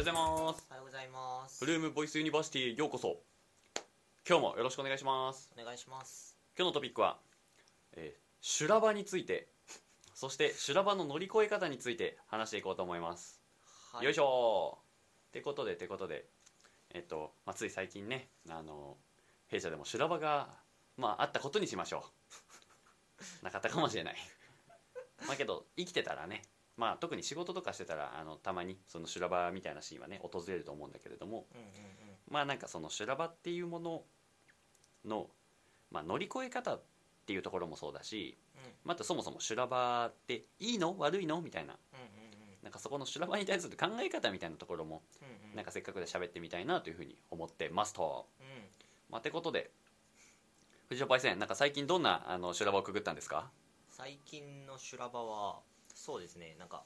ございます。おはようございます。フルームボイスユニバーシティへようこそ。今日もよろしくお願いします。お願いします。今日のトピックは、えー修羅場についてそして修羅場の乗り越え方について話していこうと思います、はよいしょ。ってことでってことでえっと、まあ、つい最近ねあの弊社でも修羅場が、まあ、あったことにしましょう。なかったかもしれない。まあけど生きてたらねまあ特に仕事とかしてたらあのたまにその修羅場みたいなシーンはね訪れると思うんだけれどもうんうんうん。まあなんかその修羅場っていうものの、まあ、乗り越え方っていうところもそうだしまたそもそも修羅場っていいの？悪いの？みたいな。うんうんうん。なんかそこの修羅場に対する考え方みたいなところもうんうん。なんかせっかくで喋ってみたいなというふうに思ってますと。うん。まあ、てことで藤尾パイセンなんか最近どんなあの修羅場をくぐったんですか？最近の修羅場はそうですね。なんか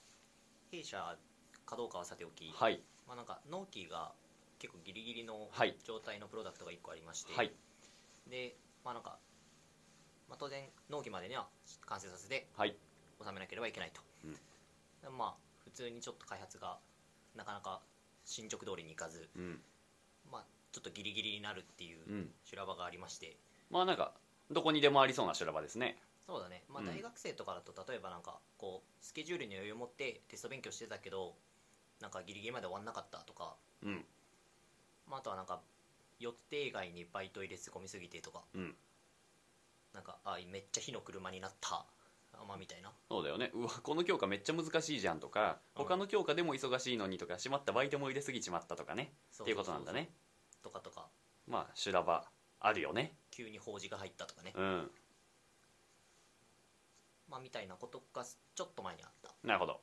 弊社かどうかはさておき、はい。まあなんか納期が結構ギリギリのはい。状態のプロダクトが1個ありまして、はい。でまあなんか、まあ、当然納期までには完成させてはい。収めなければいけないと、でまあ普通にちょっと開発がなかなか進捗通りにいかず、うん。まあ、ちょっとギリギリになるっていううん。修羅場がありまして、まあなんかどこにでもありそうな修羅場ですねそうだね、まあ、うん。大学生とかだと例えばなんかこうスケジュールに余裕を持ってテスト勉強してたけどなんかギリギリまで終わんなかったとか、うん。まあ、あとはなんか予定外にバイト入れ込みすぎてとか。うん。なんかあめっちゃ火の車になった。あまあみたいな。そうだよね。うわこの教科めっちゃ難しいじゃんとかうん。他の教科でも忙しいのにとかしまったバイトも入れすぎちまったとかね。そっていうことなんだね。とかとか。まあ修羅場あるよね。急に法事が入ったとかね、うんまあみたいなことがちょっと前にあった。なるほど。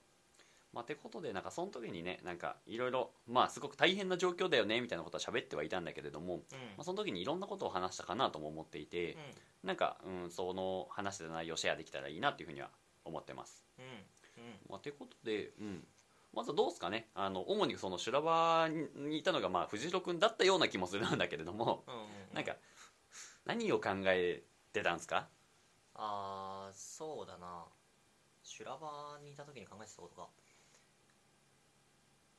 まあてことでなんかその時にねなんかいろいろまあすごく大変な状況だよねみたいなことは喋ってはいたんだけれども、うん。まあ、その時にいろんなことを話したかなとも思っていて、うなんか、うん、その話してた内容をシェアできたらいいなっていうふうには思ってます。ん。うん。まあ、てことで、うん、まずはどうですかね。あの主にその修羅場にいたのが、まあ、藤代君だったような気もするんだけれども、うんうんうん。なんか何を考えてたんですか？ああそうだな。修羅場にいた時に考えてたことか。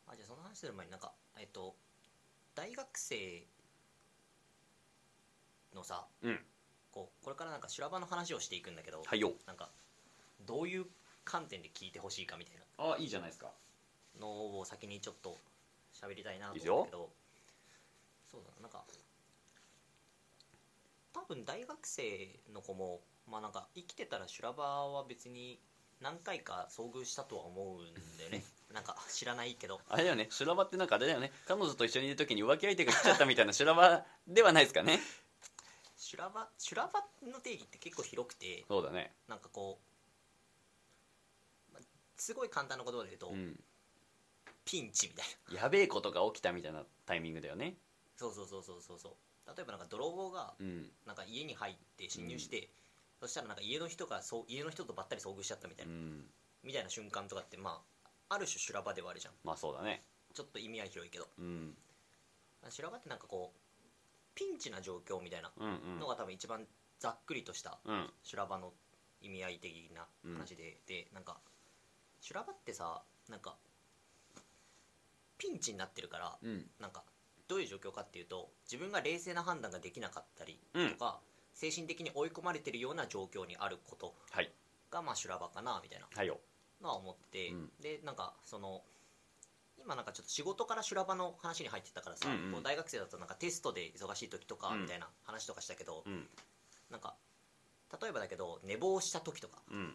あじゃあその話する前になんかえっと大学生のさうん。こうこれからなんか修羅場の話をしていくんだけど、はいよ。なんかどういう観点で聞いてほしいかみたいな。あいいじゃないですか。のを先にちょっと喋りたいなと思うんだけど。そうだな。なんか多分大学生の子もまあなんか生きてたら修羅場は別に何回か遭遇したとは思うんだよね。なんか知らないけど。あれだよね。修羅場ってなんかあれだよね。彼女と一緒にいる時に浮気相手が来ちゃったみたいな修羅場ではないですかね。修羅場修羅場の定義って結構広くてそうだね。なんかこう、まあすごい簡単な言葉で言うと、うん。ピンチみたいな。やべえことが起きたみたいなタイミングだよね。そうそうそうそうそうそう。例えばなんか泥棒がうん。なんか家に入って侵入して、そしたらなんか家の人がそう家の人とばったり遭遇しちゃったみたいうな、ん。みたいな瞬間とかってまあある種修羅場ではあるじゃん。まあそうだね。ちょっと意味は広いけど。うん。修羅場ってなんかこうピンチな状況みたいなうんうん。のが多分一番ざっくりとしたうん。修羅場の意味合い的な話で、でなんか修羅場ってさなんかピンチになってるからうん。なんかどういう状況かっていうと自分が冷静な判断ができなかったりうん。とか、精神的に追い込まれてるような状況にあることはい。がまあ修羅場かなみたいな。のは思って、うん。でなんかその今なんかちょっと仕事から修羅場の話に入ってたからさ、うんうん。こう大学生だとなんかテストで忙しい時とかうん。みたいな話とかしたけど、うん。なんか例えばだけど寝坊した時とかうん。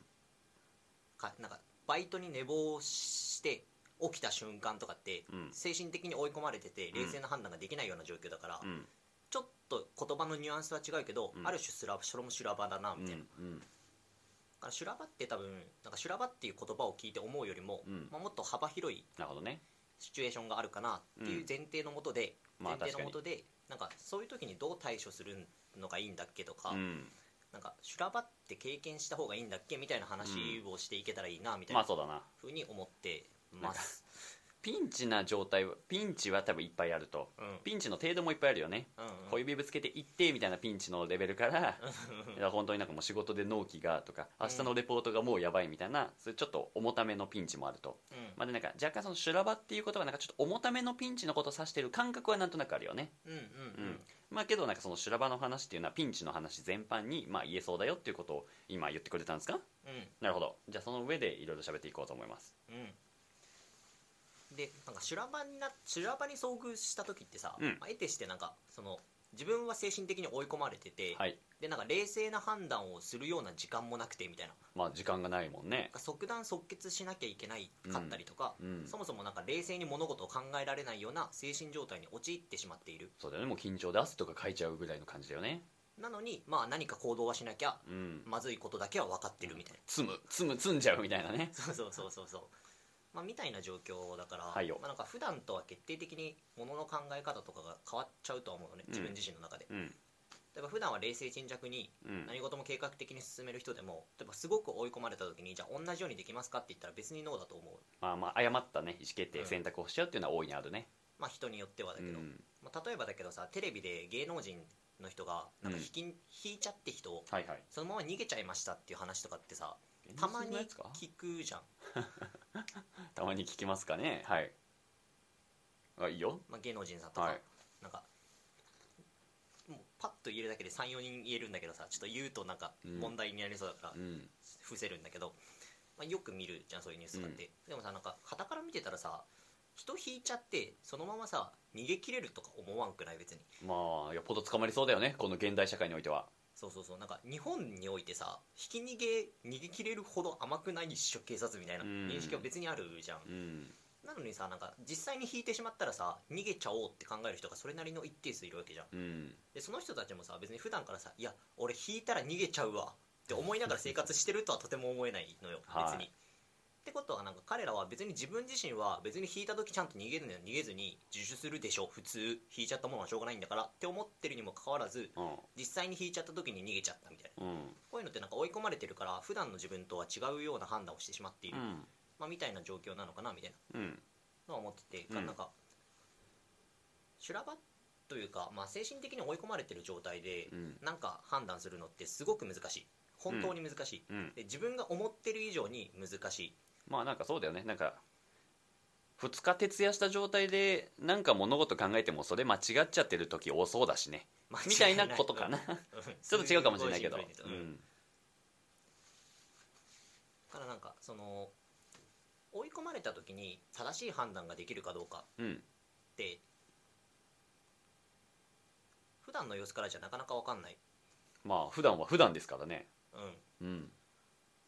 かなんかバイトに寝坊して起きた瞬間とかって、うん。精神的に追い込まれてて冷静な判断ができないような状況だから、うんちょっと言葉のニュアンスは違うけど、うん。ある種修羅それも修羅場だなうみたいな、んうんだから修羅場って多分なんか修羅場っていう言葉を聞いて思うよりも、うん。まあ、もっと幅広いなるほどね。シチュエーションがあるかなっていう前提のもとで、まあ前提のもとでなんかそういう時にどう対処するのがいいんだっけとか、うん。なんか修羅場って経験した方がいいんだっけみたいな話をしていけたらいいなみたいなまあそうだな。ふうに思ってます、ピンチな状態はピンチは多分いっぱいあると。うん。ピンチの程度もいっぱいあるよね、うんうん。小指ぶつけていってみたいなピンチのレベルから本当になんかもう仕事で納期がとか明日のレポートがもうやばいみたいなそういうちょっと重ためのピンチもあると、うん。まあ、でなんか若干その修羅場っていうことはなんかちょっと重ためのピンチのことを指してる感覚はなんとなくあるよね。うんうんうん。まあけどなんかその修羅場の話っていうのはピンチの話全般にまあ言えそうだよっていうことを今言ってくれたんですか？うん。なるほど。じゃあその上でいろいろ喋っていこうと思います。うんでなんか修羅場にな修羅場に遭遇した時ってさ、うん。まあ、得てしてなんかその自分は精神的に追い込まれてて、はい。でなんか冷静な判断をするような時間もなくてみたいな。まあ時間がないもんね。なんか即断即決しなきゃいけないかったりとか、うん。そもそもなんか冷静に物事を考えられないような精神状態に陥ってしまっている。そうだよね。もう緊張で汗とかかいちゃうぐらいの感じだよね。なのにまあ何か行動はしなきゃうん。まずいことだけは分かってるみたいな。積む積む積んじゃうみたいなね。そうそうそうそうそうまあみたいな状況だから、はいよ。まあ、なんか普段とは決定的に物の考え方とかが変わっちゃうとは思うのね自分自身の中で、うん。例えば普段は冷静沈着にうん。何事も計画的に進める人でも例えばすごく追い込まれた時にじゃあ同じようにできますかって言ったら別にノーだと思う。まあまあ誤ったね意思決定うん。選択をしちゃうっていうのは大いにあるね。まあ人によってはだけど、うん。まあ、例えばだけどさテレビで芸能人の人がなんかうん。引き、引いちゃって人をはいはい。そのまま逃げちゃいましたっていう話とかってさたまに現実のやつか？聞くじゃん、たまに聞きますかね。はい。あいいよ。まあ、芸能人さんとか、はい。なんかもうパッと言えるだけで34人言えるんだけどさちょっと言うとなんかうん。問題になりそうだからうん。伏せるんだけど、まあ、よく見るじゃんそういうニュースとかって、でもさなんか傍から見てたらさ人引いちゃってそのままさ逃げ切れるとか思わんくない？別に。まあよっぽど捕まりそうだよねこの現代社会においてはそうそうそう。なんか日本においてさ引き逃げ逃げ切れるほど甘くないっしょ警察みたいなうん。認識は別にあるじゃん、うん。なのにさなんか実際に引いてしまったらさ逃げちゃおうって考える人がそれなりの一定数いるわけじゃん。うん。でその人たちもさ別に普段からさ「いや俺引いたら逃げちゃうわ」って思いながら生活してるとはとても思えないのよ。はい。別に。ってことはなんか彼らは別に自分自身は別に引いた時ちゃんと逃げるのよ逃げずに自首するでしょ。普通引いちゃったものはしょうがないんだからって思ってるにもかかわらずうん。実際に引いちゃった時に逃げちゃったみたいな。うん。こういうのってなんか追い込まれてるから普段の自分とは違うような判断をしてしまっている、うん。まあ、みたいな状況なのかなみたいな。うん。のは思ってて、うん。なんか修羅場というか、まあ、精神的に追い込まれてる状態でうん。なんか判断するのってすごく難しい。本当に難しい、うん。で自分が思ってる以上に難しいまあなんかそうだよね。なんか2日徹夜した状態でなんか物事考えてもそれ間違っちゃってる時多そうだしね。みたいなことかな。うん。ちょっと違うかもしれないけど。うん。うん。だからなんかその追い込まれた時に正しい判断ができるかどうかうん。って普段の様子からじゃなかなか分かんない。まあ普段は普段ですからね。うん。うん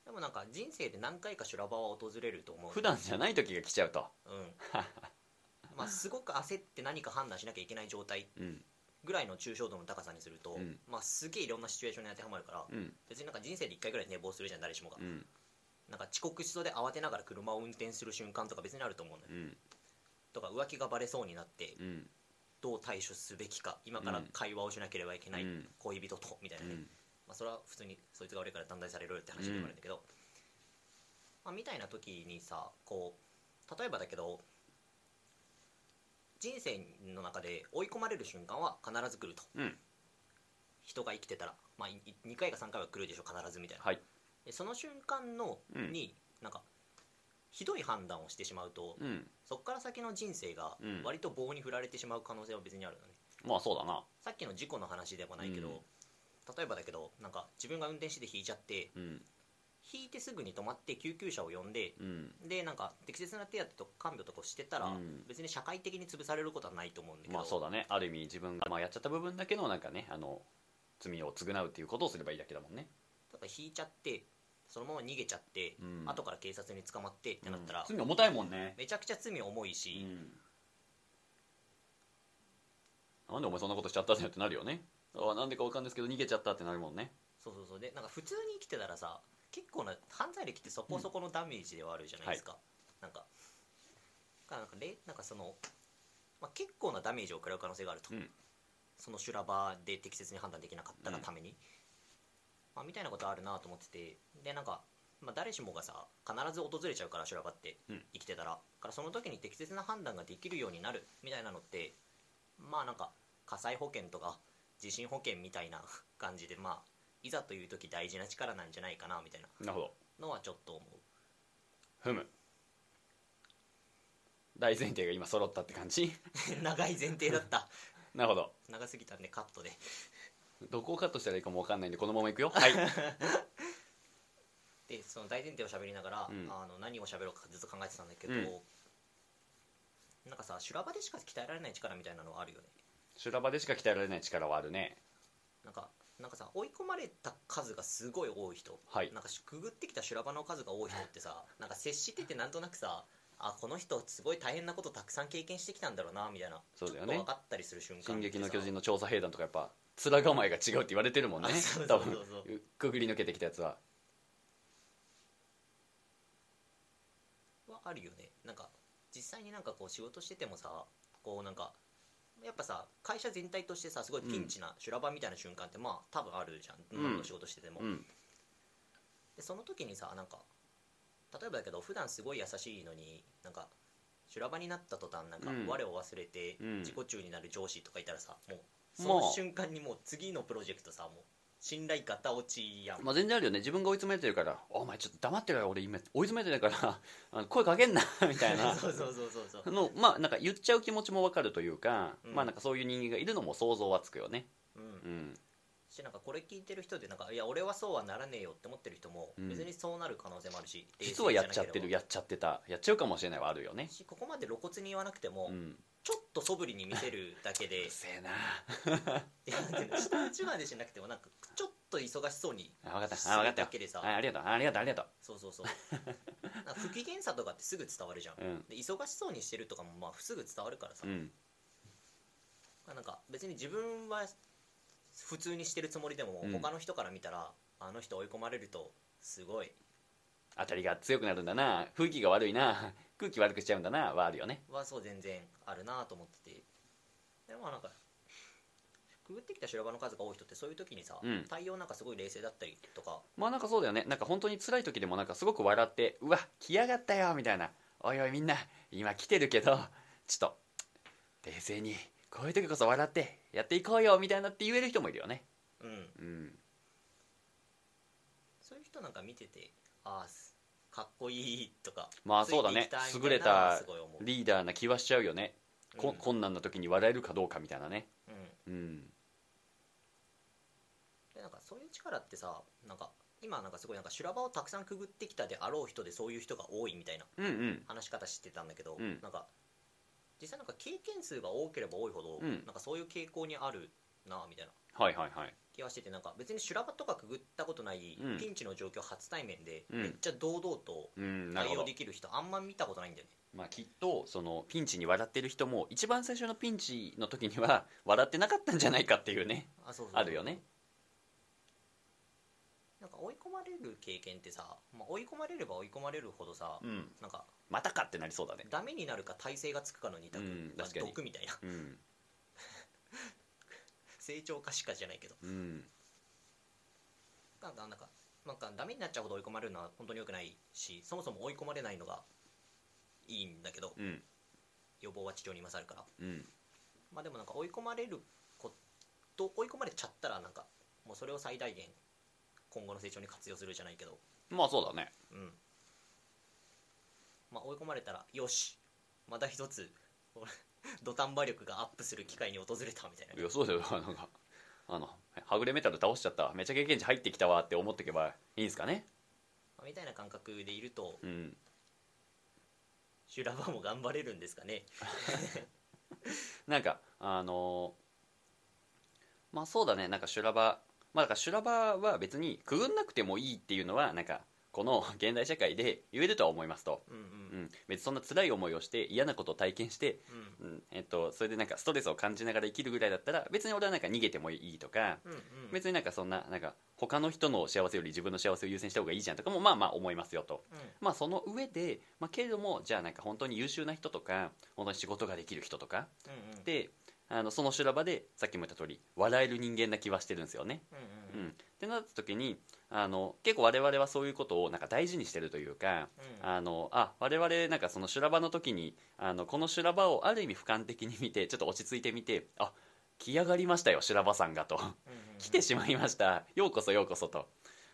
でもなんか人生で何回か修羅場は訪れると思う普段じゃない時が来ちゃうと。うん。まあすごく焦って何か判断しなきゃいけない状態うん。ぐらいの抽象度の高さにすると、うん。まあすげえいろんなシチュエーションに当てはまるから、うん。別になんか人生で1回ぐらい寝坊するじゃん誰しもが、うん。なんか遅刻しそうで慌てながら車を運転する瞬間とか別にあると思うのよ、うん。とか浮気がバレそうになってうん。どう対処すべきか。今から会話をしなければいけないうん。恋人とみたいなね、うんまあ、それは普通にそいつが俺から断罪されるって話でもあるんだけど、まあ、みたいな時にさこう例えばだけど人生の中で追い込まれる瞬間は必ず来ると。うん。人が生きてたら、まあ、2回か3回は来るでしょ必ずみたいな、はい。でその瞬間のうん。になんかひどい判断をしてしまうと、うん。そこから先の人生がうん。割と棒に振られてしまう可能性は別にあるのね、まあそうだな。さっきの事故の話でもないけど、うん例えばだけどなんか自分が運転してて引いちゃってうん。引いてすぐに止まって救急車を呼んでうん。でなんか適切な手当てとか看病とかをしてたら、うん。別に社会的に潰されることはないと思うんだけど、まあそうだね。ある意味自分がまあやっちゃった部分だけのなんかねあの罪を償うっていうことをすればいいだけだもんね。だから引いちゃってそのまま逃げちゃって、うん。後から警察に捕まってってなったら、罪重たいもんね。めちゃくちゃ罪重いし、うん。なんでお前そんなことしちゃったんだよってなるよね。あなんでかわかんないですけど逃げちゃったってなるもんね。そうそうそう。でなんか普通に生きてたらさ結構な犯罪歴ってそこそこのダメージではあるじゃないですか、なん。かだからなんかれなんかその、まあ、結構なダメージを食らう可能性があると、うん。その修羅場で適切に判断できなかったがために、まあ、みたいなことあるなと思ってて。でなんかまあ、誰しもがさ必ず訪れちゃうから修羅場ってうん。生きてたら、だからその時に適切な判断ができるようになるみたいなのってまあなんか火災保険とか地震保険みたいな 感じでまあいざという時大事な力なんじゃないかなみたいな。なるほど。のはちょっと思う。ふむ。大前提が今揃ったって感じ？長い前提だった。なるほど。長すぎたんでカットで。どこをカットしたらいいかも分かんないんでこのままいくよ。はい。でその大前提を喋りながら、うん。あの何を喋ろうかずっと考えてたんだけど、うん。なんかさ修羅場でしか鍛えられない力みたいなのはあるよね修羅場でしか鍛えられない力はあるね。なんかなんかさ追い込まれた数がすごい多い人、はい。なんかくぐってきた修羅場の数が多い人ってさ なんか接しててなんとなくさあこの人すごい大変なことたくさん経験してきたんだろうなみたいな。そうだよね。ちょっと分かったりする瞬間進撃の巨人のの調査兵団とかやっぱ面構えが違うって言われてるもんね。あ そう多そうそうそう。分。くぐり抜けてきたやつは。はあるよね。なんか実際になんかこう仕事しててもさこうなんかやっぱさ会社全体としてさすごいピンチな修羅場みたいな瞬間ってまあ多分あるじゃん、うん。仕事してても、うん。でその時にさなんか例えばだけど普段すごい優しいのになんか修羅場になった途端なんかうん。我を忘れてうん。自己中になる上司とかいたらさもうその瞬間にもう次のプロジェクトさもう信頼ガタ落ちやん、まあ、全然あるよね。自分が追い詰めてるから「お前ちょっと黙ってろよ俺今追い詰めてるから 声かけんな」みたいな。そうそうそうそうそう。のまあなんか言っちゃう気持ちもわかるというか、うん。まあなんかそういう人間がいるのも想像はつくよね。うん。うん。しなんかこれ聞いてる人でなんかいや俺はそうはならねえよって思ってる人もうん。別にそうなる可能性もあるし、実はやっちゃってるややっちゃってたやっちゃうかもしれないはあるよね。しここまで露骨に言わなくても、うん。ちょっと素振りに見せるだけうでるせえな。下打ちまでしなくてもなんかと忙しそうにあ分かった。分かったけでさ。あありがとう。ありがとう。ありがとそうそうそう。なんか不機嫌さとかってすぐ伝わるじゃん、ううん。で忙しそうにしてるとかもまあすぐ伝わるからさ、うん。なんか別に自分は普通にしてるつもりでも、うん。他の人から見たらあの人追い込まれるとすごい。当たりが強くなるんだな。雰囲気が悪いな。空気悪くしちゃうんだな。はあるよね。はそう全然あるなと思ってて。でもなんかくぐってきた修羅場の数が多い人ってそういう時にさ、うん。対応なんかすごい冷静だったりとか。まあなんかそうだよね。なんか本当に辛い時でもなんかすごく笑って「うわ来やがったよ」みたいな「おいおいみんな今来てるけどちょっと冷静にこういう時こそ笑ってやっていこうよ」みたいなって言える人もいるよね。うん。うん。そういう人なんか見ててああすかっこいいとかまあそうだね。優れたリーダーな気はしちゃうよね、こうん。困難な時に笑えるかどうかみたいなね。うん。うんでなんかそういう力ってさなんか今なんかすごいなんか修羅場をたくさんくぐってきたであろう人でそういう人が多いみたいなうんうん。話し方知ってたんだけど、うん。なんか実際なんか経験数が多ければ多いほど、うんなんかそういう傾向にあるなみたいなはいはいはい。気がしててなんか別に修羅場とかくぐったことない、うん。ピンチの状況初対面で、うんめっちゃ堂々とうんなるほど。対応できる人あんま見たことないんだよね。まあきっとそのピンチに笑ってる人も一番最初のピンチの時には笑ってなかったんじゃないかっていうね。あそうそう。あるよねなんか追い込まれる経験ってさ、まあ、追い込まれれば追い込まれるほどさ、うん。なんかまたかってなりそうだね。ダメになるか体勢がつくかの二択、うんまあ確かに。毒みたいな。うん。成長可視化じゃないけど。うん。なんかなんかなんかダメになっちゃうほど追い込まれるのは本当に良くないしそもそも追い込まれないのがいいんだけどうん。予防は治療に勝るから。うん。まあでもなんか追い込まれること追い込まれちゃったらなんかもうそれを最大限今後の成長に活用するじゃないけど。まあそうだね。うん。まあ追い込まれたらよし。また一つ俺 土壇場力がアップする機会に訪れたみたいな。いやそうだよ。なんかあのはぐれメタル倒しちゃった。めっちゃ経験値入ってきたわって思っていけばいいんですかね？まあみたいな感覚でいるとうん。修羅場も頑張れるんですかね？なんかあのまあそうだね。なんか修羅場まあだから修羅場は別にくぐんなくてもいいっていうのはなんかこの 現代社会で言えるとは思いますと、うんうん。うん、別にそんな辛い思いをして嫌なことを体験して、うん。うん。えっと、それでなんかストレスを感じながら生きるぐらいだったら別に俺はなんか逃げてもいいとか、うんうん。別になんかそんななんか他の人の幸せより自分の幸せを優先した方がいいじゃんとかもまあまあ思いますよと。うん。まあその上で、まあ、けれどもじゃあなんか本当に優秀な人とか本当に仕事ができる人とかうんうん。であのその修羅場でさっきも言った通り笑える人間な気はしてるんですよね。うんうんうん、ってなった時にあの結構我々はそういうことをなんか大事にしてるというか、うん。あのあ我々なんかその修羅場の時にあのこの修羅場をある意味俯瞰的に見てちょっと落ち着いてみてあ来上がりましたよ修羅場さんがと。うんうん来てしまいました。ようこそようこそと。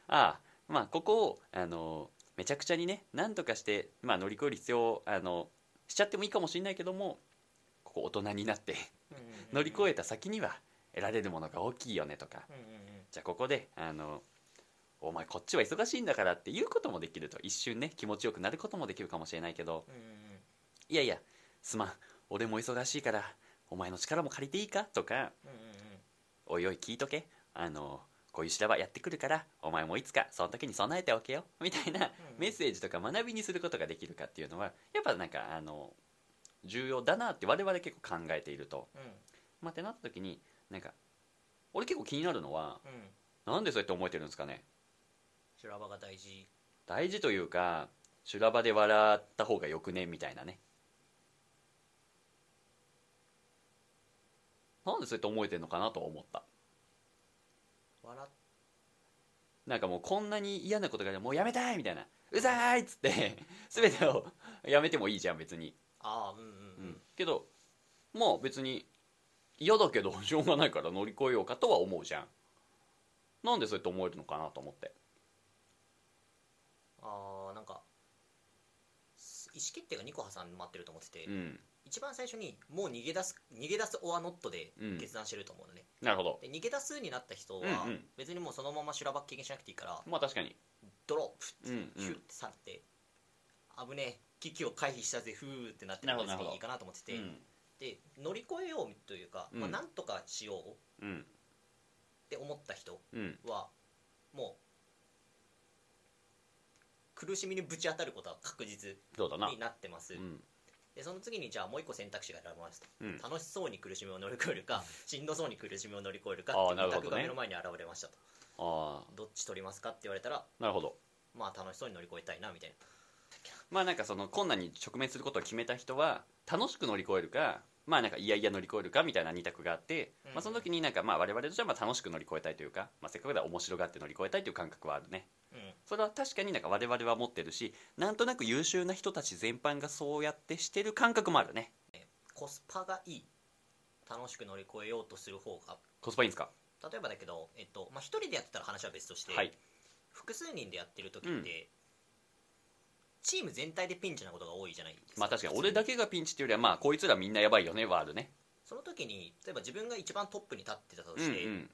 あまあここをあのめちゃくちゃにね何とかして、まあ、乗り越える必要をあのしちゃってもいいかもしれないけどもここ大人になって乗り越えた先には得られるものが大きいよねとか。じゃあここであのお前こっちは忙しいんだからって言うこともできると一瞬ね気持ちよくなることもできるかもしれないけど。いやいやすまん。俺も忙しいからお前の力も借りていいかとか。おいおい聞いとけ。あのこういう修羅場やってくるからお前もいつかその時に備えておけよ。みたいなうん。メッセージとか学びにすることができるかっていうのはやっぱなんかあの重要だなって我々結構考えていると。うん。まあってなった時になんか俺結構気になるのはうん。なんでそうやって思えてるんですかね？修羅場が大事。大事というか修羅場で笑った方がよくね？みたいなね。なんでそうやって思えてるのかなとは思った。笑っなんかもうこんなに嫌なことがもうやめたいみたいな。うざーいっつって全てをやめてもいいじゃん別に、ああうんうんううん。んけどまあ別に嫌だけどしょうがないから乗り越えようかとは思うじゃん。なんでそうやって思えるのかなと思って。ああなんか意思決定が2個挟まってると思ってて、うん。一番最初にもう逃げ出す逃げ出すオアノットでうん。決断してると思うのね、なるほど。で逃げ出すになった人はうんうん。別にもうそのまま修羅場経験しなくていいからまあ確かに。ドロップうんうん。ヒュッて去って危ねえ危機を回避したぜふーってなってなるほどなるほど。別にいいかなと思ってて、うん。で乗り越えようというか、まあ、うんなんとかしようっうん。て思った人うん。はもう苦しみにぶち当たることは確実になってます、うん。でその次にじゃあもう一個選択肢が選ばれますと、うん。楽しそうに苦しみを乗り越えるかしんどそうに苦しみを乗り越えるかっていう択が目の前に現れましたと。あどっち取りますかって言われたらあなるほど。まあ楽しそうに乗り越えたいなみたいなまあなんかその困難に直面することを決めた人は楽しく乗り越えるかまあなんかいやいや乗り越えるかみたいな二択があって、うん。まあ、その時になんかまあ我々としてはまあ楽しく乗り越えたいというか、まあ、せっかくだ面白がって乗り越えたいという感覚はあるね。うん。それは確かになんか我々は持ってるしなんとなく優秀な人たち全般がそうやってしてる感覚もあるね。コスパがいい楽しく乗り越えようとする方が。コスパいいんですか？例えばだけど、えっとまあ、一人でやってたら話は別として、はい。複数人でやってる時って、チーム全体でピンチなことが多いじゃないですか。まあ確かに。俺だけがピンチっていうよりはまあこいつらみんなやばいよねはあるね。その時に例えば自分が一番トップに立ってたとうんして、うん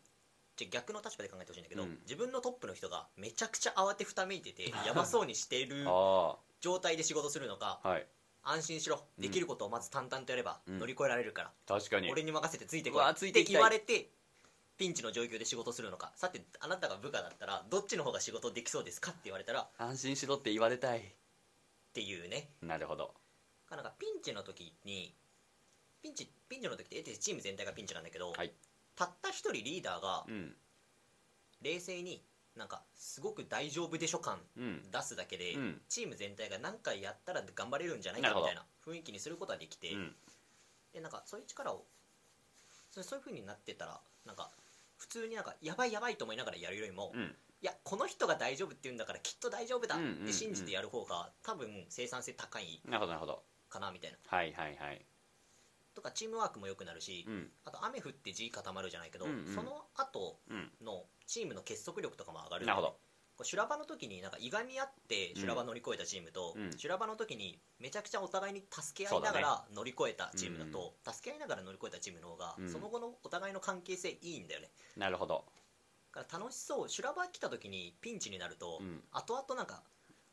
じゃあ逆の立場で考えてほしいんだけど、うん。自分のトップの人がめちゃくちゃ慌てふためいてて やばそうにしてる あ状態で仕事するのかあはい。安心しろ。うん。できることをまず淡々とやればうん。乗り越えられるから、確かに。俺に任せてついてこい。ってついていきたい。言われてピンチの状況で仕事するのか。さてあなたが部下だったらどっちの方が仕事できそうですかって言われたらっ安心しろって言われたいていうね。なるほど。なんかピンチの時にピンチピンチの時って得てチーム全体がピンチなんだけど、はい。たった一人リーダーがうん。冷静になんかすごく大丈夫でしょ感うん。出すだけで、うん。チーム全体が何回やったら頑張れるんじゃないかみたいな雰囲気にすることができて、うん。でなんかそういう力をそうそういう風になってたらなんか普通になんかやばいやばいと思いながらやるよりも、いうんやこの人が大丈夫って言うんだからきっと大丈夫だって信じてやる方が多分生産性高いなるほどなるほど。かなみたいな。はいはいはい。とかチームワークも良くなるし、うん。あと雨降って地固まるじゃないけど、うんうん。その後うん。のチームの結束力とかも上がる。なるほど。こう修羅場の時になんかいがみ合って修羅場乗り越えたチームと、うん。修羅場の時にめちゃくちゃお互いに助け合いながら乗り越えたチームだと助け合いながら乗り越えたチームの方が、うん。その後のお互いの関係性いいんだよね。なるほど。だから楽しそう。修羅場来た時にピンチになると、うん。後々なんか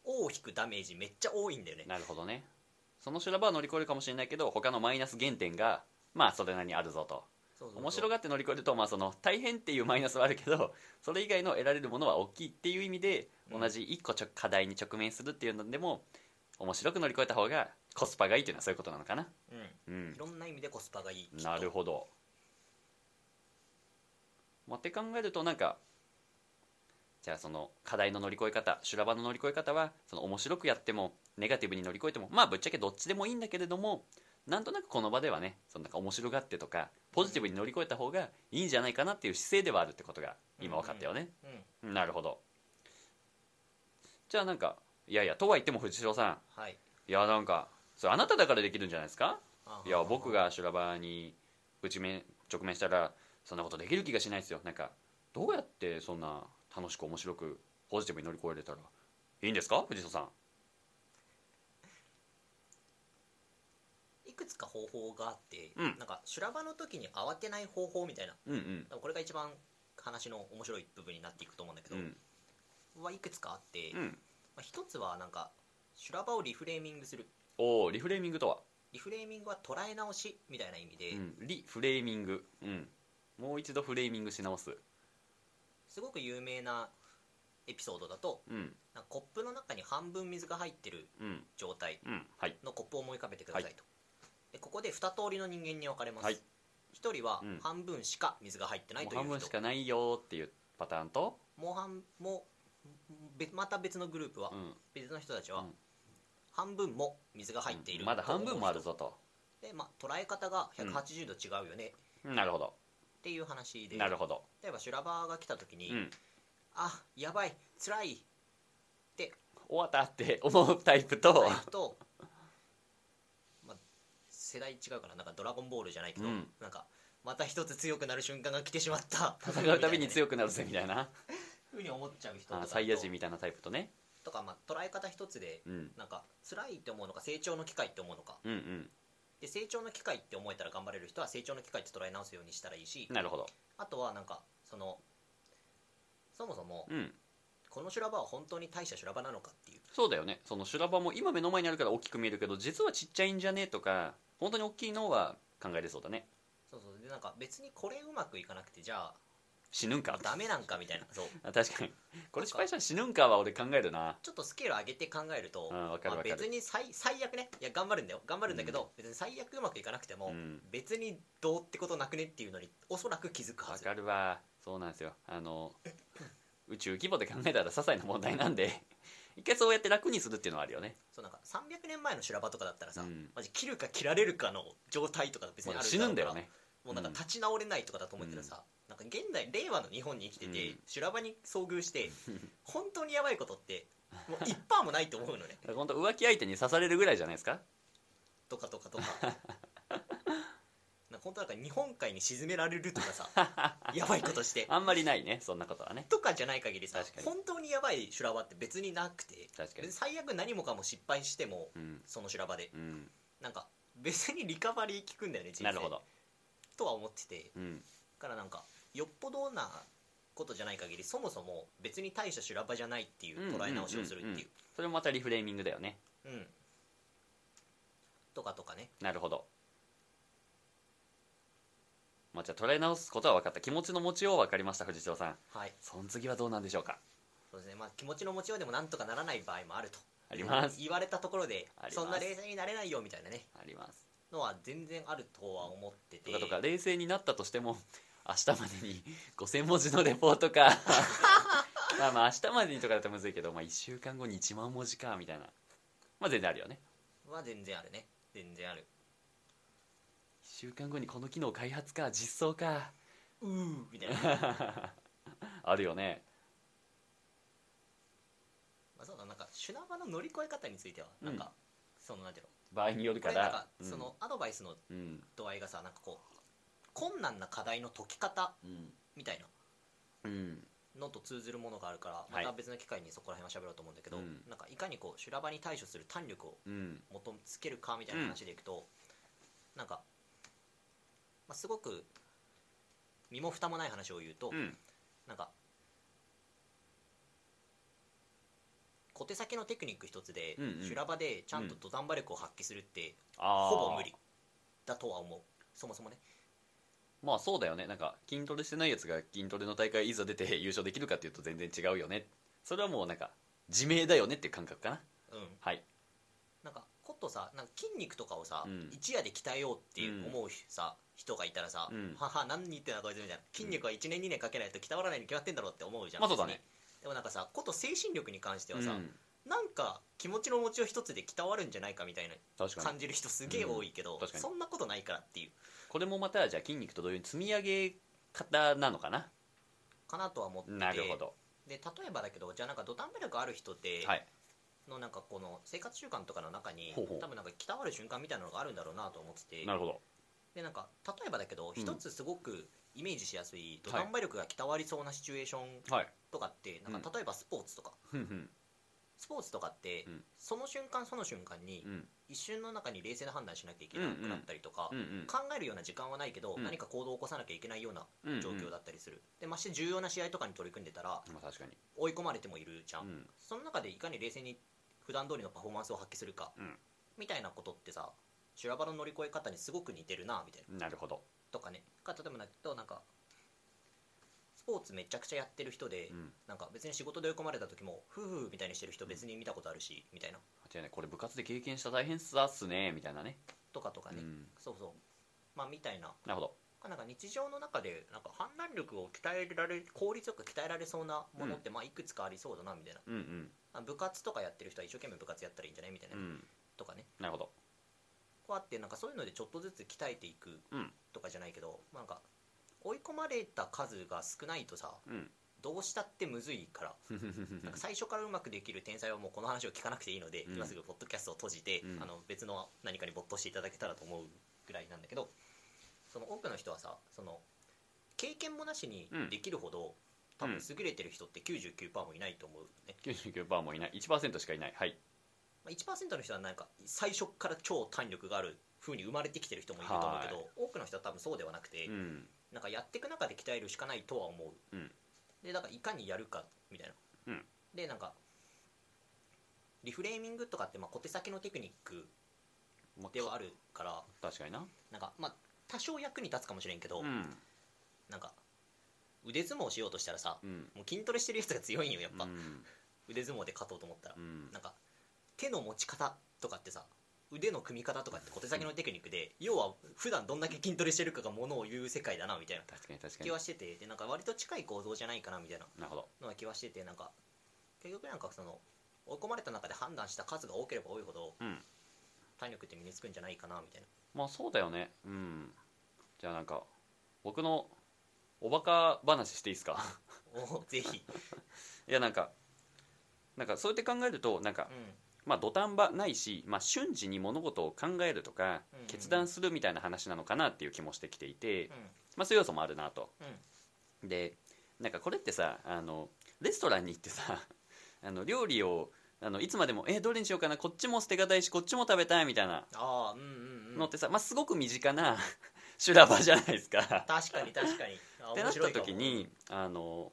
尾を引くダメージめっちゃ多いんだよね。なるほどね。その修羅場は乗り越えるかもしれないけど他のマイナス減点がまあそれなりにあるぞと。面白がって乗り越えるとまあその大変っていうマイナスはあるけどそれ以外の得られるものは大きいっていう意味でうん。同じ一個ちょ課題に直面するっていうのでも面白く乗り越えた方がコスパがいいっていうのはそういうことなのかな。うん。うん。いろんな意味でコスパがいい。なるほどまあって考えるとなんかじゃあその課題の乗り越え方修羅場の乗り越え方はその面白くやってもネガティブに乗り越えてもまあぶっちゃけどっちでもいいんだけれどもなんとなくこの場ではねそのなんか面白がってとかポジティブに乗り越えた方がいいんじゃないかなっていう姿勢ではあるってことが今分かったよね、うんなるほど。じゃあなんかいやいやとは言っても藤代さん。はい。いやなんかそれあなただからできるんじゃないですか？あいや僕が修羅場にぶちめ直面したらそんなことできる気がしないですよ。なんかどうやってそんな楽しく面白くポジティブに乗り越えれたらいいんですか？藤代さん。いくつか方法があって、うん。なんか修羅場の時に慌てない方法みたいな。うんうん。多分これが一番話の面白い部分になっていくと思うんだけど、うん。はいくつかあって、うん。まあ、一つはなんか修羅場をリフレーミングする。おおリフレーミングとは、リフレーミングは捉え直しみたいな意味で、うん、リフレーミング。うんもう一度フレーミングし直す。すごく有名なエピソードだとうん。なんかコップの中に半分水が入ってるうん。状態うん。はい。のコップを思い浮かべてくださいと、でここで2通りの人間に分かれます、はい。1人はうん。半分しか水が入ってないもうという人、半分しかないよっていうパターンと。もう半もべまた別のグループは、うん。別の人たちは、うん。半分も水が入っている、まだ半分もあるぞと。で、まあ、捉え方が180度違うよね。なるほどっていう話で、なるほど。例えば修羅場が来た時に、うんあやばい辛いって。終わったって思うタイプとタイプと、まあ、世代違うからなんか「ドラゴンボール」じゃないけど、うん。なんかまた一つ強くなる瞬間が来てしまった。戦うたびにく強くなるぜみたいな。ふうに思っちゃう人とかサイヤ人みたいなタイプとね。とか、まあ、捉え方一つでうん。なんか辛いって思うのか成長の機会って思うのか。うんで成長の機会って思えたら頑張れる人は成長の機会って捉え直すようにしたらいいしうんなるほど。あとはなんかそのそもそもうん。この修羅場は本当に大した修羅場なのかっていう。そうだよね。その修羅場も今目の前にあるから大きく見えるけど実はちっちゃいんじゃねとか本当に大きいのは考えれそうだね。そうそう。でなんか別にこれうまくいかなくてじゃあ死ぬんか。ダメなんかみたいな。そう。あ確かに。これ失敗したら死ぬんかは俺考えるな。ちょっとスケール上げて考えると、うんわかるわかる。まあ別に最最悪ね。いや頑張るんだよ。頑張るんだけど、別に最悪うまくいかなくても、うん。別にどうってことなくねっていうのにおそらく気づくはず。わかるわ。そうなんですよ。あの宇宙規模で考えたら些細な問題なんで 一回そうやって楽にするっていうのはあるよね。そうなんか300年前の修羅場とかだったらさ、うん。マジ切るか切られるかの状態とか別にある死ぬんだよね。もうなんか立ち直れないとかだと思ってたらさ、なんか現代令和の日本に生きてて、うん。修羅場に遭遇して 本当にやばいことってもう一パーもないと思うのね。本当浮気相手に刺されるぐらいじゃないですか？とかとかとか。本当なんか日本海に沈められるとかさ やばいことして。あんまりないねそんなことはね。とかじゃない限りさ本当にやばい修羅場って別になくて最悪何もかも失敗してもうん。その修羅場で。うん。なんか別にリカバリー効くんだよね人生。なるほど。とは思ってて。うん。だからなんかよっぽどなことじゃない限りそもそも別に大した修羅場じゃないっていう捉え直しをするっていう。それもまたリフレーミングだよね。うん。とかとかね。なるほど。まあじゃあ捉え直すことは分かった。気持ちの持ちようは分かりました藤代さん。はい。その次はどうなんでしょうか。そうですね。まあ気持ちの持ちようでもなんとかならない場合もあると。あります。言われたところでそんな冷静になれないよみたいなね。あります。のは全然あるとは思ってて。とかとか冷静になったとしても明日までに5000文字のレポートか。まあまあ明日までにとかだとむずいけど、まあ、1週間後に1万文字かみたいな。まあ全然あるよね。は全然あるね。全然ある。1週間後にこの機能開発か実装か。うーみたいな、ま あるよね。あ、そうだなんか修羅場の乗り越え方についてはなんか、そのなんていうの？場合によるから。か、そのアドバイスのうんうん。度合いがさなんかこう困難な課題の解き方うんみたいなうん。のと通ずるものがあるからはい。また別の機会にそこら辺は喋ろうと思うんだけど、うん。なんかいかにこう修羅場に対処する胆力をうん。求めつけるかみたいな話でいくと、なんか、まあ、すごく身も蓋もない話を言うと、うん。なんか小手先のテクニック一つで、うんうん。修羅場でちゃんと土壇場力を発揮するって、ほぼ無理だとは思う。そもそもねまあそうだよね。なんか筋トレしてないやつが筋トレの大会いざ出て優勝できるかっていうと全然違うよね。それはもうなんか自明だよねっていう感覚かな。うん。はい。なんかことさなんか筋肉とかをさ、うん。一夜で鍛えようっていううん。思う人人がいたらさ、うん。はは何言ってんだこいつみたいな筋肉は1年2年かけないと鍛わらないに決まってんだろうって思うじゃんまあそうだね。でもなんかさこと精神力に関してはさ、うん。なんか気持ちの持ちよう一つで鍛わるんじゃないかみたいな感じる人すげえ多いけど、そんなことないからっていうこれもまたじゃあ筋肉と同様に積み上げ方なのかな？かなとは思ってて。なるほど。で例えばだけどじゃあなんか土壇場力ある人で、はい。のなんかこの生活習慣とかの中に多分なんか鍛わる瞬間みたいなのがあるんだろうなと思ってて。なるほど。でなんか例えばだけどうん。一つすごくイメージしやすい土壇場力が鍛わりそうなシチュエーションはい。とかってなんか例えばスポーツとか、ふんふん。スポーツとかってうん。その瞬間その瞬間にうん一瞬の中に冷静な判断しなきゃいけなくなったりとかうんうん。考えるような時間はないけどうん。何か行動を起こさなきゃいけないようなうんうん状況だったりする。でまして重要な試合とかに取り組んでたらまあ確かに。追い込まれてもいるじゃうん。んその中でいかに冷静に普段通りのパフォーマンスを発揮するかうん。みたいなことってさ修羅場の乗り越え方にすごく似てるなみたいな。なるほど。とかね。か例えばだけどなんかスポーツめちゃくちゃやってる人で、うん。なんか別に仕事で追い込まれた時もフーフーみたいにしてる人別に見たことあるし、みたいな間違いないこれ部活で経験した大変さっすね。みたいなね。とかとかね、うん。そうそう。まあみたいな。なるほど。なんか日常の中でなんか判断力を鍛えられ効率よく鍛えられそうなものってまあいくつかありそうだなみたいな、うんうん。あ部活とかやってる人は一生懸命部活やったらいいんじゃない？みたいな、うん。とかね。なるほど。こうやってなんかそういうのでちょっとずつ鍛えていくうん。とかじゃないけど、まあなんか追い込まれた数が少ないとさうんどうしたってむずいから。なんか最初からうまくできる天才はもうこの話を聞かなくていいので、うん。今すぐポッドキャストを閉じて、うん。あの別の何かに没頭していただけたらと思うぐらいなんだけどその多くの人はさその経験もなしにできるほど、多分優れてる人って99%もいないと思うね、99%もいない。1%しかいない。はい。まあ、1%の人はなんか最初から超胆力がある風に生まれてきてる人もいると思うけど、多くの人は多分そうではなくて、うん。なんかやっていく中で鍛えるしかないとは思う、うんでだからいかにやるかみたいな、うん。でなんかリフレーミングとかってまあ小手先のテクニックまあではあるから。確かにな。なんかまあ多少役に立つかもしれんけど、うん。なんか腕相撲しようとしたらさうん。もう筋トレしてるやつが強いんよやっぱ、うん。腕相撲で勝とうと思ったら、うん。なんか手の持ち方とかってさ腕の組み方とかって小手先のテクニックで、要は普段どんだけ筋トレしてるかがものを言う世界だなみたいな確かに確かに。気はしててでなんか割と近い構造じゃないかなみたいな。なるほど。のは気はしててなんか結局なんかその追い込まれた中で判断した数が多ければ多いほどうん。体力って身につくんじゃないかなみたいな。まあそうだよね。うん。じゃあなんか僕のおバカ話していいですか？おぜひ、いやなんかなんかそうやって考えるとなんかうまあ土壇場ないし、まあ、瞬時に物事を考えるとか決断するみたいな話なのかなっていう気もしてきていて、ん。まあ、そういう要素もあるなと。うん。でなんかこれってさあのレストランに行ってさ あの料理をあのいつまでも「えどれにしようかなこっちも捨てがたいしこっちも食べたい」みたいなのってさ、まあ、すごく身近な 修羅場じゃないですか。確かに確かに。あ ってなった時にあの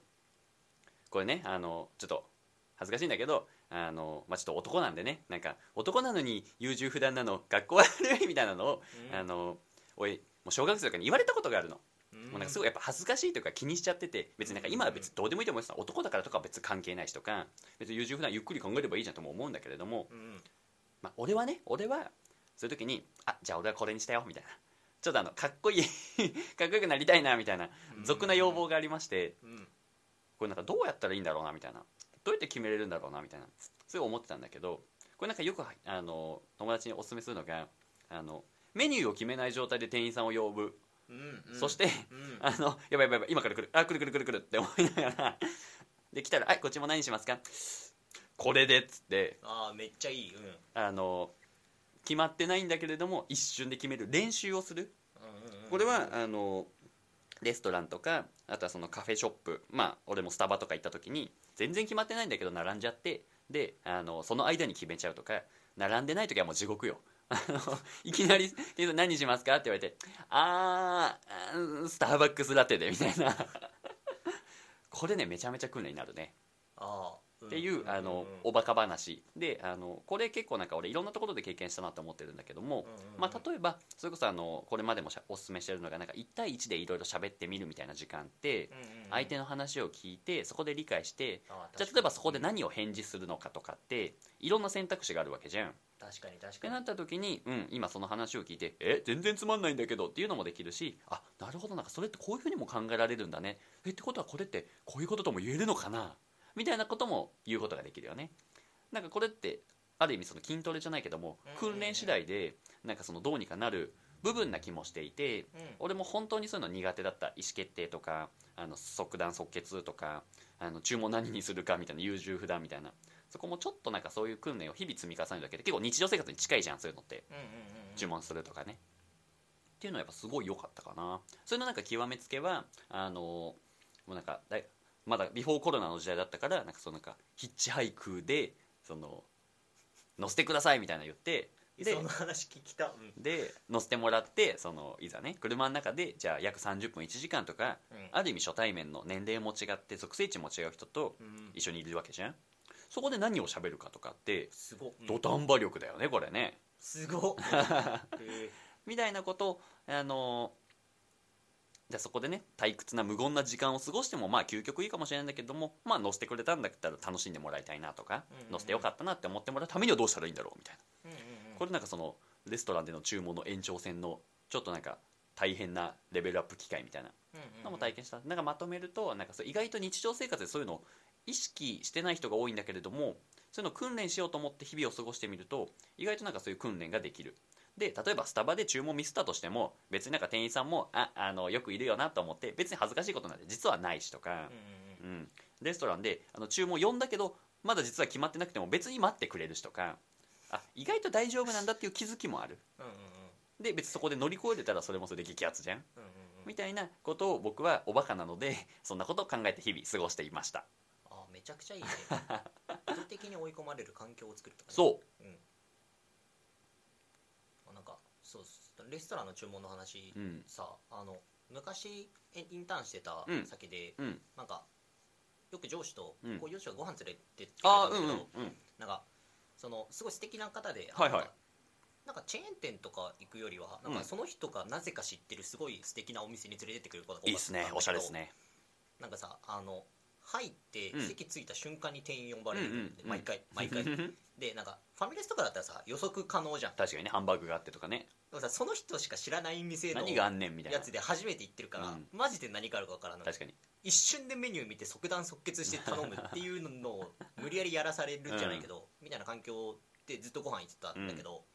これねあのちょっと恥ずかしいんだけどあの、まあ、ちょっと男なんでね。なんか男なのに優柔不断なの学校悪いみたいなのを、うん。あのおいもう小学生とかに言われたことがあるの、うん。もうなんかすごいやっぱ恥ずかしいというか気にしちゃってて別になんか今は別にどうでもいいと思います男だからとかは別に関係ないしとか別に優柔不断ゆっくり考えればいいじゃんとも思うんだけれども、うん。まあ、俺はね俺はそういう時にあじゃあ俺はこれにしたよみたいな。ちょっとあのかっこいい かっこよくなりたいなみたいな俗な要望がありましてうん。これなんかどうやったらいいんだろうなみたいなどうやって決めれるんだろうなみたいなすごい思ってたんだけどこれなんかよくあの友達におすすめするのがあのメニューを決めない状態で店員さんを呼ぶ、うんうん。そしてうん。あのやばいやばいやばい今から来る。あ来る来る来る来るって思いながらで来たら「はいこっちも何にしますか?」これでっつってああめっちゃいい。うん。うんあの決まってないんだけれども一瞬で決める練習をする。うんうん。これはあのレストランとかあとはそのカフェショップまあ俺もスタバとか行った時に全然決まってないんだけど並んじゃってであのその間に決めちゃうとか並んでない時はもう地獄よ。あ のいきなり「何しますか?」って言われて「あースターバックスラテで」みたいな。これねめちゃめちゃ訓練になるね。ああっていうあのおバカ話。であのこれ結構なんか俺いろんなところで経験したなと思ってるんだけども、まあ、例えばそれこそあのこれまでもおすすめしてるのがなんか1対1でいろいろ喋ってみるみたいな時間って相手の話を聞いてそこで理解してじゃあ例えばそこで何を返事するのかとかっていろんな選択肢があるわけじゃん。っ確かに確かに。てなった時に、うん、今その話を聞いて「え全然つまんないんだけど」っていうのもできるしあなるほどなんかそれってこういうふうにも考えられるんだね。えってことはこれってこういうこととも言えるのかな？みたいなことも言うことができるよね。なんかこれってある意味その筋トレじゃないけども訓練次第でなんかそのどうにかなる部分な気もしていてうん。俺も本当にそういうの苦手だった意思決定とかあの即断即決とかあの注文何にするかみたいな優柔不断みたいな。そこもちょっとなんかそういう訓練を日々積み重ねるだけで結構日常生活に近いじゃんそういうのって。注文するとかね。っていうのはやっぱすごい良かったかな。それのなんか極めつけはあのもうなんかまだビフォーコロナの時代だったからなんかそのなんかヒッチハイクでその乗せてくださいみたいなの言ってでその話聞きたうん。で乗せてもらってそのいざね車の中でじゃあ約30分1時間とかうん。ある意味初対面の年齢も違って属性値も違う人とうん。一緒にいるわけじゃん。そこで何を喋るかとかってすごっ。うん。土壇場力だよねこれね。すご みたいなことをあのじゃあそこでね退屈な無言な時間を過ごしてもまあ究極いいかもしれないんだけどもまあ乗せてくれたんだったら楽しんでもらいたいなとかうん。うんせてよかったなって思ってもらうためにはどうしたらいいんだろうみたいな。えうんうんうん。これなんかそのレストランでの注文の延長線のちょっとなんか大変なレベルアップ機会みたいなうんうんうん。のも体験した。なんかまとめるとなんかそう意外と日常生活でそういうのを意識してない人が多いんだけれどもそういうのを訓練しようと思って日々を過ごしてみると意外となんかそういう訓練ができるで例えばスタバで注文ミスったとしても別になんか店員さんもああのよくいるよなと思って別に恥ずかしいことなんて実はないしとか。うん、うんうん。うん、レストランであの注文呼んだけどまだ実は決まってなくても別に待ってくれるしとか。あ意外と大丈夫なんだっていう気づきもある。うんうんで別にそこで乗り越えれたらそれもそれで激アツじゃん。うんうんうん。みたいなことを僕はおバカなのでそんなことを考えて日々過ごしていました。あめちゃくちゃいいね。意図的に追い込まれる環境を作るとかね。そう。うんそうレストランの注文の話、うん。さあの昔えインターンしてたうん。先で、うん。なんかよく上司と、うん。こう上司がご飯連れてってくれああうんけど、うんうん。なんかそのすごい素敵な方で、はいはい。なんかチェーン店とか行くよりはなんうん。かその人がなぜか知ってるすごい素敵なお店に連れてってくれることが多かったいいっすね。おしゃれですね。なんかさあの入ってうん。席着いた瞬間に店員呼ばれる、うんうんうん。毎回毎回。確 でなんかファミレスとかだったらさ予測可能じゃん。かにねハンバーグがあってとかね。でもさその人しか知らない店の何があんねんみたいな。やつで初めて行ってるから、うん。マジで何があるか分からない確かに。一瞬でメニュー見て即断即決して頼むっていうのを 無理やりやらされるじゃないけど、みたいな環境でずっとご飯行ってたんだけど、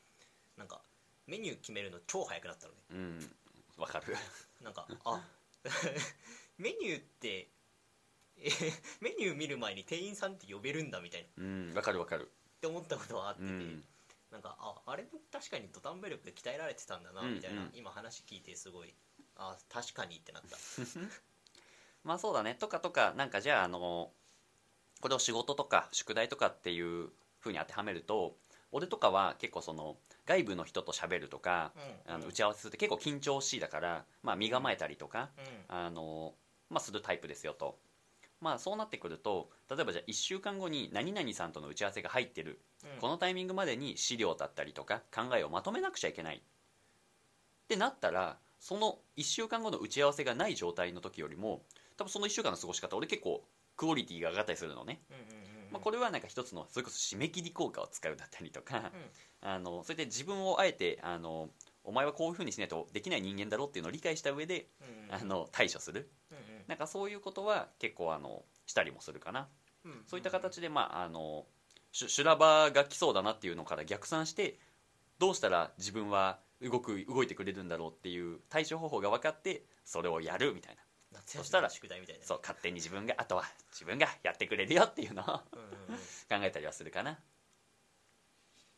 なんかメニュー決めるの超早くなったのね。うん。わかる。なんかあ メニューってえ メニュー見る前に店員さんって呼べるんだみたいな。っうんわかるわかる。て思ったことはあってて、うん。なんかああれも確かに土壇場力で鍛えられてたんだなうんみたいな、うん今話聞いてすごいあ確かにってなった。まあそうだね。とかとかなんかじゃああのこれを仕事とか宿題とかっていうふうに当てはめると俺とかは結構その外部の人と喋るとか、うん。あの打ち合わせするって結構緊張しいだから、まあ、身構えたりとか、うん。あのまあ、するタイプですよと。まあそうなってくると例えばじゃあ1週間後に何々さんとの打ち合わせが入ってる、うん。このタイミングまでに資料だったりとか考えをまとめなくちゃいけない。ってなったらその1週間後の打ち合わせがない状態の時よりも多分その1週間の過ごし方俺結構クオリティが上がったりするのね、うんうんうんうん。まあ、これはなんか一つのそれこそ締め切り効果を使うだったりとか、あのそれで自分をあえてあのお前はこういうふうにしないとできない人間だろっていうのを理解した上でうんうんあの対処する。うんうんなんかそういうことは結構あのしたりもするかな。うん。そういった形でまああの修修羅場が来そうだなっていうのから逆算してどうしたら自分は動く動いてくれるんだろうっていう対処方法が分かってそれをやるみたいな。そしたらの宿題みたいな。ねそう勝手に自分があとは自分がやってくれるよっていうのを考えたりはするかな。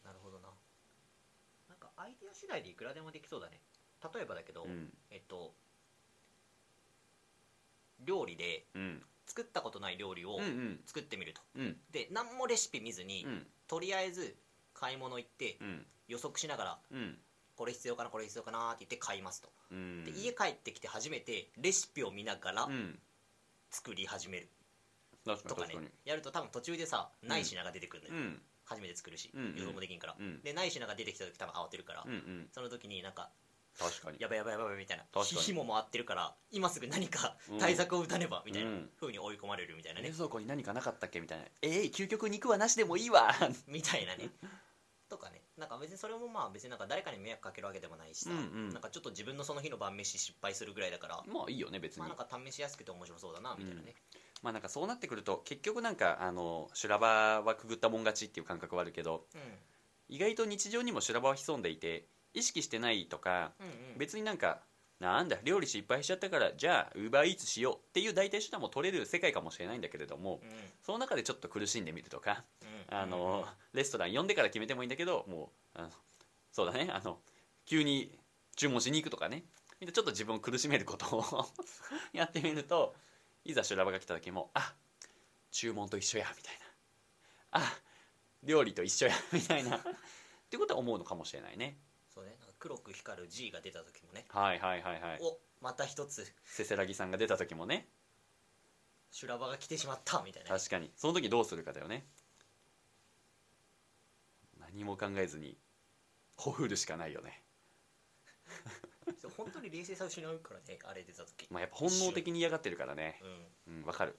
なるほどな。なんかアイデア次第でいくらでもできそうだね。例えばだけど、うん。えっと料理でうん。作ったことない料理をうんうん。作ってみると、うん。で何もレシピ見ずに、うん。とりあえず買い物行ってうん。予測しながらうん。これ必要かなこれ必要かなって言って買いますと、うん。で家帰ってきて初めてレシピを見ながらうん。作り始める。とかね。やると多分途中でさない品が出てくるのよ、うん。初めて作るし、うんうん。予想もできんから、うん。でない品が出てきた時多分慌てるから、うんうん。その時になんか確かに。やばいやばいやばいみたいな。確かに。火も回ってるから今すぐ何かうん。対策を打たねばみたいなうん。風に追い込まれるみたいなね。冷、蔵庫に何かなかったっけ？みたいな。えー、究極肉はなしでもいいわ。みたいなね。とかね。なんか別にそれもまあ別になんか誰かに迷惑かけるわけでもないしさ、うんうん。なんかちょっと自分のその日の晩飯失敗するぐらいだから、まあいいよね別に。まあなんか試しやすくて面白そうだなみたいなね、まあなんかそうなってくると結局なんかあの修羅場はくぐったもん勝ちっていう感覚はあるけどうん。意外と日常にも修羅場は潜んでいて意識してないとかうんうん。別になんかなんだ料理失敗しちゃったからじゃあウーバーイーツしようっていう代替手段も取れる世界かもしれないんだけれどもうん。その中でちょっと苦しんでみるとかうん。あのレストラン呼んでから決めてもいいんだけどもうあのそうだねあの急に注文しに行くとかね。ちょっと自分を苦しめることを やってみるといざ修羅場が来た時もあ注文と一緒やみたいな。あ料理と一緒やみたいな。ってことは思うのかもしれないね黒く光る G が出た時もね。はいはいはいはい。おまた一つ。せせらぎさんが出た時もね。修羅場が来てしまったみたいな確かに。その時どうするかだよね。何も考えずにほふるしかないよね。本当に冷静さを失うからねあれ出た時。まあやっぱ本能的に嫌がってるからね。うんうんわかる。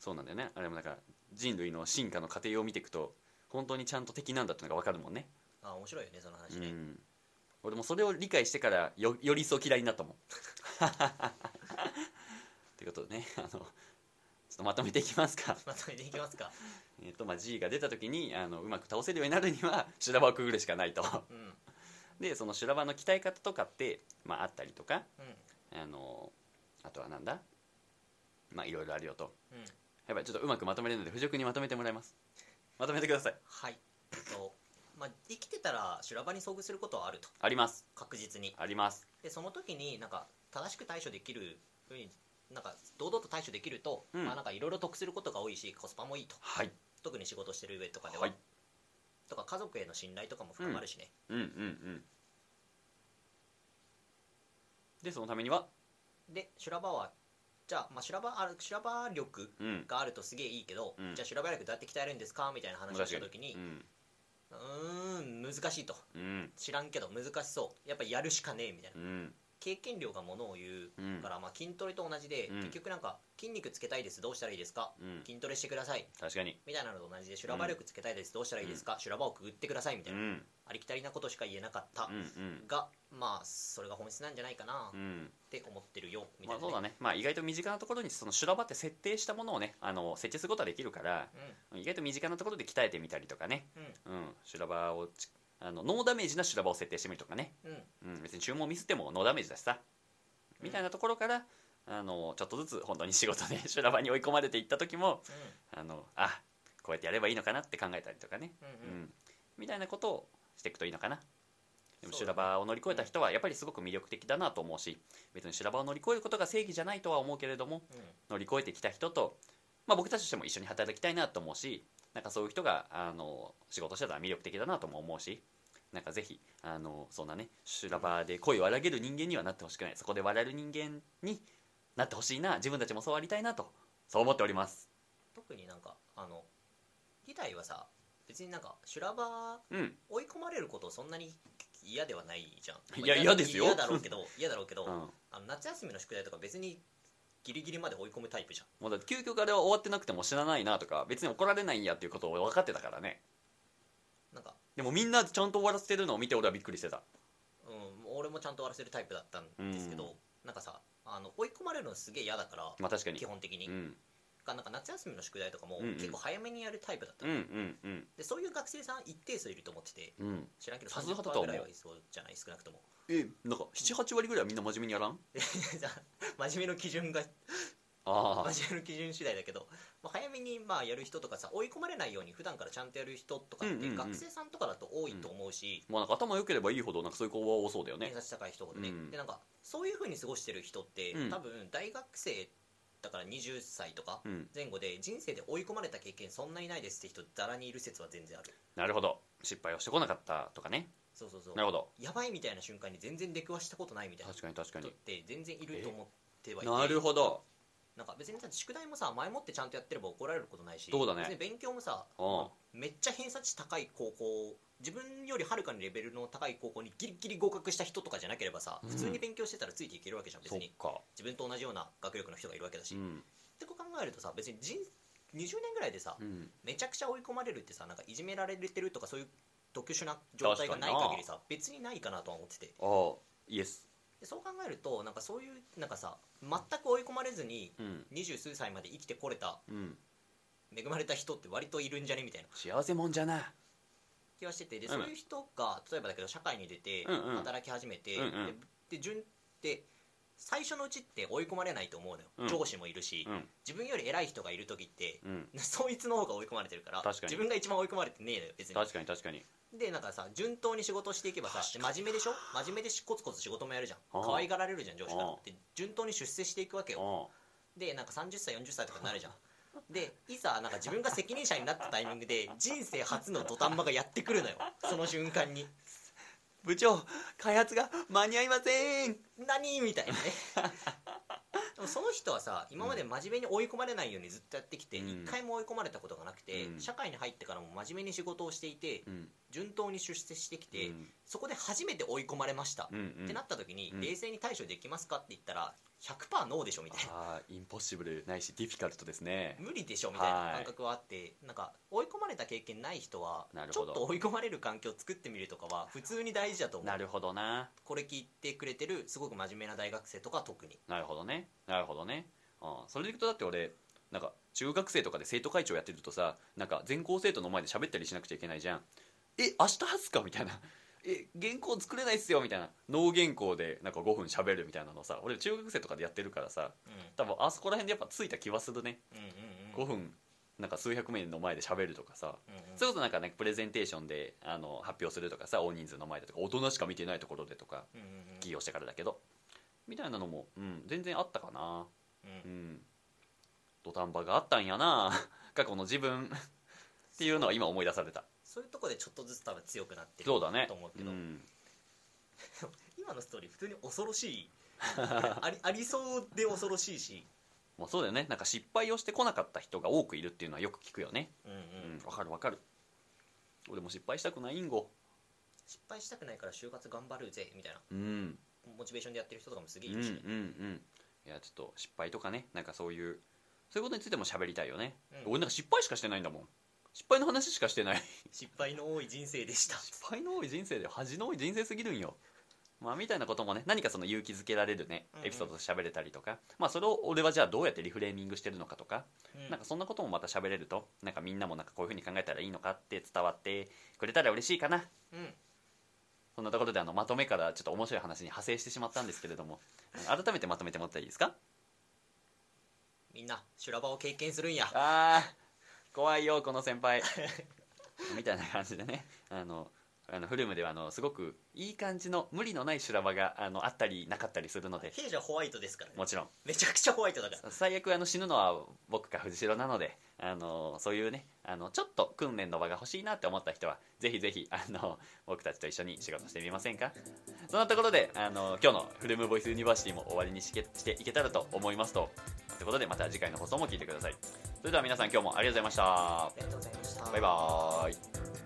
そうなんだよね。あれもなんか人類の進化の過程を見ていくと本当にちゃんと敵なんだってのがわかるもんねあ面白いよねその話ね、うん。俺もそれを理解してからよより一層嫌いになったもん。ってことでね。あのちょっとまとめていきますか。まとめていきますか。えっとまあ G が出た時にあのうまく倒せるようになるには修羅場をくぐるしかないと。うん。でその修羅場の鍛え方とかって、まあ、あったりとかうん。あのあとはなんだ？まあいろいろあるよと。うん。やっぱりちょっとうまくまとめれるので藤尾君にまとめてもらいます。まとめてください。はい。えっとまあ生きてたら修羅場に遭遇することはあると。あります。確実に。あります。でその時になんか正しく対処できるふうになんか堂々と対処できると、うん。まあなんかいろいろ得することが多いしコスパもいいと。はい。特に仕事してる上とかでは、はい。とか家族への信頼とかも深まるしね、うんうんうん。でそのためには？で修羅場はじゃあ,、まあ、修羅場ある修羅場力うん。があるとすげえいいけど、うん。じゃあ修羅場力どうやって鍛えるんですか？みたいな話をした時に。うんうーん難しいと。うん。知らんけど難しそう。やっぱやるしかねえみたいな。うん経験量がものを言うから、まあ、筋トレと同じで、うん。結局なんか筋肉つけたいですどうしたらいいですか？うん。筋トレしてください。確かに。みたいなのと同じで修羅場力つけたいですどうしたらいいですか？修羅場をくぐってくださいみたいな、うん。ありきたりなことしか言えなかった。が、まあそれが本質なんじゃないかな。っうん。て思ってるよみたいな、まあそうだね。まあ意外と身近なところにその修羅場って設定したものをねあの設置することはできるから意外と身近なところで鍛えてみたりとかね。うん。修羅場をちあのノーダメージな修羅場を設定してみるとかね。うん。うん、別に注文ミスってもノーダメージだしさ、みたいなところからあのちょっとずつ本当に仕事で修羅場に追い込まれていった時もあのあこうやってやればいいのかなって考えたりとかね、うんうん。うん。うんみたいなことをしていくといいのかな。でも修羅場を乗り越えた人はやっぱりすごく魅力的だなと思うし別に修羅場を乗り越えることが正義じゃないとは思うけれどもうん乗り越えてきた人と、まあ、僕たちとしても一緒に働きたいなと思うしなんかそういう人があの仕事してたら魅力的だなとも思うしなんかぜひあのそんなね修羅場で声を荒げる人間にはなってほしくない。そこで笑える人間になってほしいな。自分たちもそうありたいなと。そう思っております。特になんかあの議題はさ別になんか修羅場うん。追い込まれることそんなに嫌ではないじゃん。いや嫌ですよ。嫌だろうけど嫌だろうけど、うん。あの夏休みの宿題とか別にギリギリまで追い込むタイプじゃん。もうだって究極あれは終わってなくても知らないなとか別に怒られないんやっていうことを分かってたからね。なんか、でもみんなちゃんと終わらせてるのを見て俺はびっくりしてた。うん、俺もちゃんと終わらせるタイプだったんですけど、うん。なんかさあの追い込まれるのすげえ嫌だからまあ確かに。基本的に、うんがなんか夏休みの宿題とかも結構早めにやるタイプだったの、うんうんうん。でそういう学生さん一定数いると思っててうん。知らんけどさすがだと30%思う。ぐらいはいそうじゃない少なくとも。えなんか78割ぐらいはみんな真面目にやらん？真面目の基準がああ真面目の基準次第だけど、まあ、早めにまあやる人とかさ追い込まれないように普段からちゃんとやる人とかって学生さんとかだと多いと思うし、まあなんか頭良ければいいほどなんかそういう子は多そうだよね。偏差値高い人ほどね、うん。でなんかそういうふうに過ごしてる人って、うん。多分大学生だから20歳とかうん。前後で人生で追い込まれた経験そんなにないですって人ざらにいる説は全然ある。なるほど。失敗をしてこなかったとかね。そうそうそう。なるほど。やばいみたいな瞬間に全然出くわしたことないみたいな確かに確かに。人って全然いると思ってはいて。なるほどなんか別にさ宿題もさ前もってちゃんとやってれば怒られることないしそうだね。別に勉強もさうん。めっちゃ偏差値高い高校自分よりはるかにレベルの高い高校にギリギリ合格した人とかじゃなければさうん。普通に勉強してたらついていけるわけじゃん別に。自分と同じような学力の人がいるわけだし、っうん。てこう考えるとさ別に人20年ぐらいでさ、うん。めちゃくちゃ追い込まれるってさなんかいじめられてるとかそういう特殊な状態がない限りさ別にないかなとは思ってて。ああイエスでそう考えるとなんかそういうなんかさ全く追い込まれずにうん。二十数歳まで生きてこれたうん。恵まれた人って割といるんじゃねみたいな。幸せもんじゃな。気はしててで、うん。そういう人が例えばだけど社会に出てうんうん。働き始めて、うんうん。でで順で最初のうちって追い込まれないと思うのよ、うん。上司もいるし、うん。自分より偉い人がいる時ってうん。そいつの方が追い込まれてるから確かに。自分が一番追い込まれてねえのよ別に。確かに確かに。でなんかさ順当に仕事していけばさで真面目でしょ？真面目でしコツコツ仕事もやるじゃん。ああ。可愛がられるじゃん上司から。ああ。で順当に出世していくわけよ。おでなんか30歳40歳とかになるじゃん。でいざなんか自分が責任者になったタイミングで人生初の土壇場がやってくるのよ。その瞬間に部長開発が間に合いません。何？みたいなね。でもその人はさ今まで真面目に追い込まれないようにずっとやってきてうん。一、回も追い込まれたことがなくて、うん。社会に入ってからも真面目に仕事をしていてうん順当に出世してきて、うん。そこで初めて追い込まれました、うんうん。ってなった時に、うん。冷静に対処できますかって言ったら100%ノーでしょみたいな。インポッシブルないしディフィカルトですね。無理でしょみたいなはい。感覚はあってなんか追い込まれた経験ない人はちょっと追い込まれる環境を作ってみるとかは普通に大事だと思う。なるほどな。これ聞いてくれてるすごく真面目な大学生とかは特に。なるほどね。なるほどね。ああそれでいくとだって俺なんか中学生とかで生徒会長やってるとさなんか全校生徒の前で喋ったりしなくちゃいけないじゃんえ明日発すか？みたいな。え原稿作れないっすよ。みたいな。脳原稿でなんか5分喋るみたいなのさ。俺中学生とかでやってるからさ。うん。多分あそこら辺でやっぱついた気はするね。うんうんうん。5分なんか数百名の前で喋るとかさ。うんうん。それこそなんかねプレゼンテーションであの発表するとかさ大人数の前でとか大人しか見てないところでとかうんうんうん。起業してからだけど。みたいなのも、うん、全然あったかな。うん。うん。土壇場があったんやな。過去の自分。っていうのは今思い出されたそういうとこでちょっとずつ多分強くなってるそうだね。と思うけど、ん、今のストーリー普通に恐ろしい。ありありそうで恐ろしいし。もうそうだよね。なんか失敗をしてこなかった人が多くいるっていうのはよく聞くよね。うんうん。うん。わ、かるわかる。俺も失敗したくないんご失敗したくないから就活頑張るぜみたいな。うん。モチベーションでやってる人とかもすげえうんうんいるし、うん。いやちょっと失敗とかね。なんかそういうそういうことについても喋りたいよね、うん。俺なんか失敗しかしてないんだもん失敗の話しかしてない。失敗の多い人生でした。失敗の多い人生で恥の多い人生すぎるんよ。まあみたいなこともね何かその勇気づけられるねうんうん。エピソードで喋れたりとか、まあそれを俺はじゃあどうやってリフレーミングしてるのかとか、うん。なんかそんなこともまた喋れるとなんかみんなもなんかこういうふうに考えたらいいのかって伝わってくれたら嬉しいかな。うん。そんなところであのまとめからちょっと面白い話に派生してしまったんですけれども。改めてまとめてもらったらいいですか？みんな修羅場を経験するんや。あー怖いよこの先輩。みたいな感じでね。あのあのフルームではあのすごくいい感じの無理のない修羅場があのあったりなかったりするので。弊社ホワイトですからね。もちろん。めちゃくちゃホワイトだから。最悪あの死ぬのは僕か藤代なのであのそういうねあのちょっと訓練の場が欲しいなって思った人はぜひぜひあの僕たちと一緒に仕事してみませんか？そんなところであの今日のフルームボイスユニバーシティも終わりにしけしていけたらと思いますと。ということでまた次回の放送も聞いてください。それでは皆さん今日もありがとうございました。ありがとうございました。バイバーイ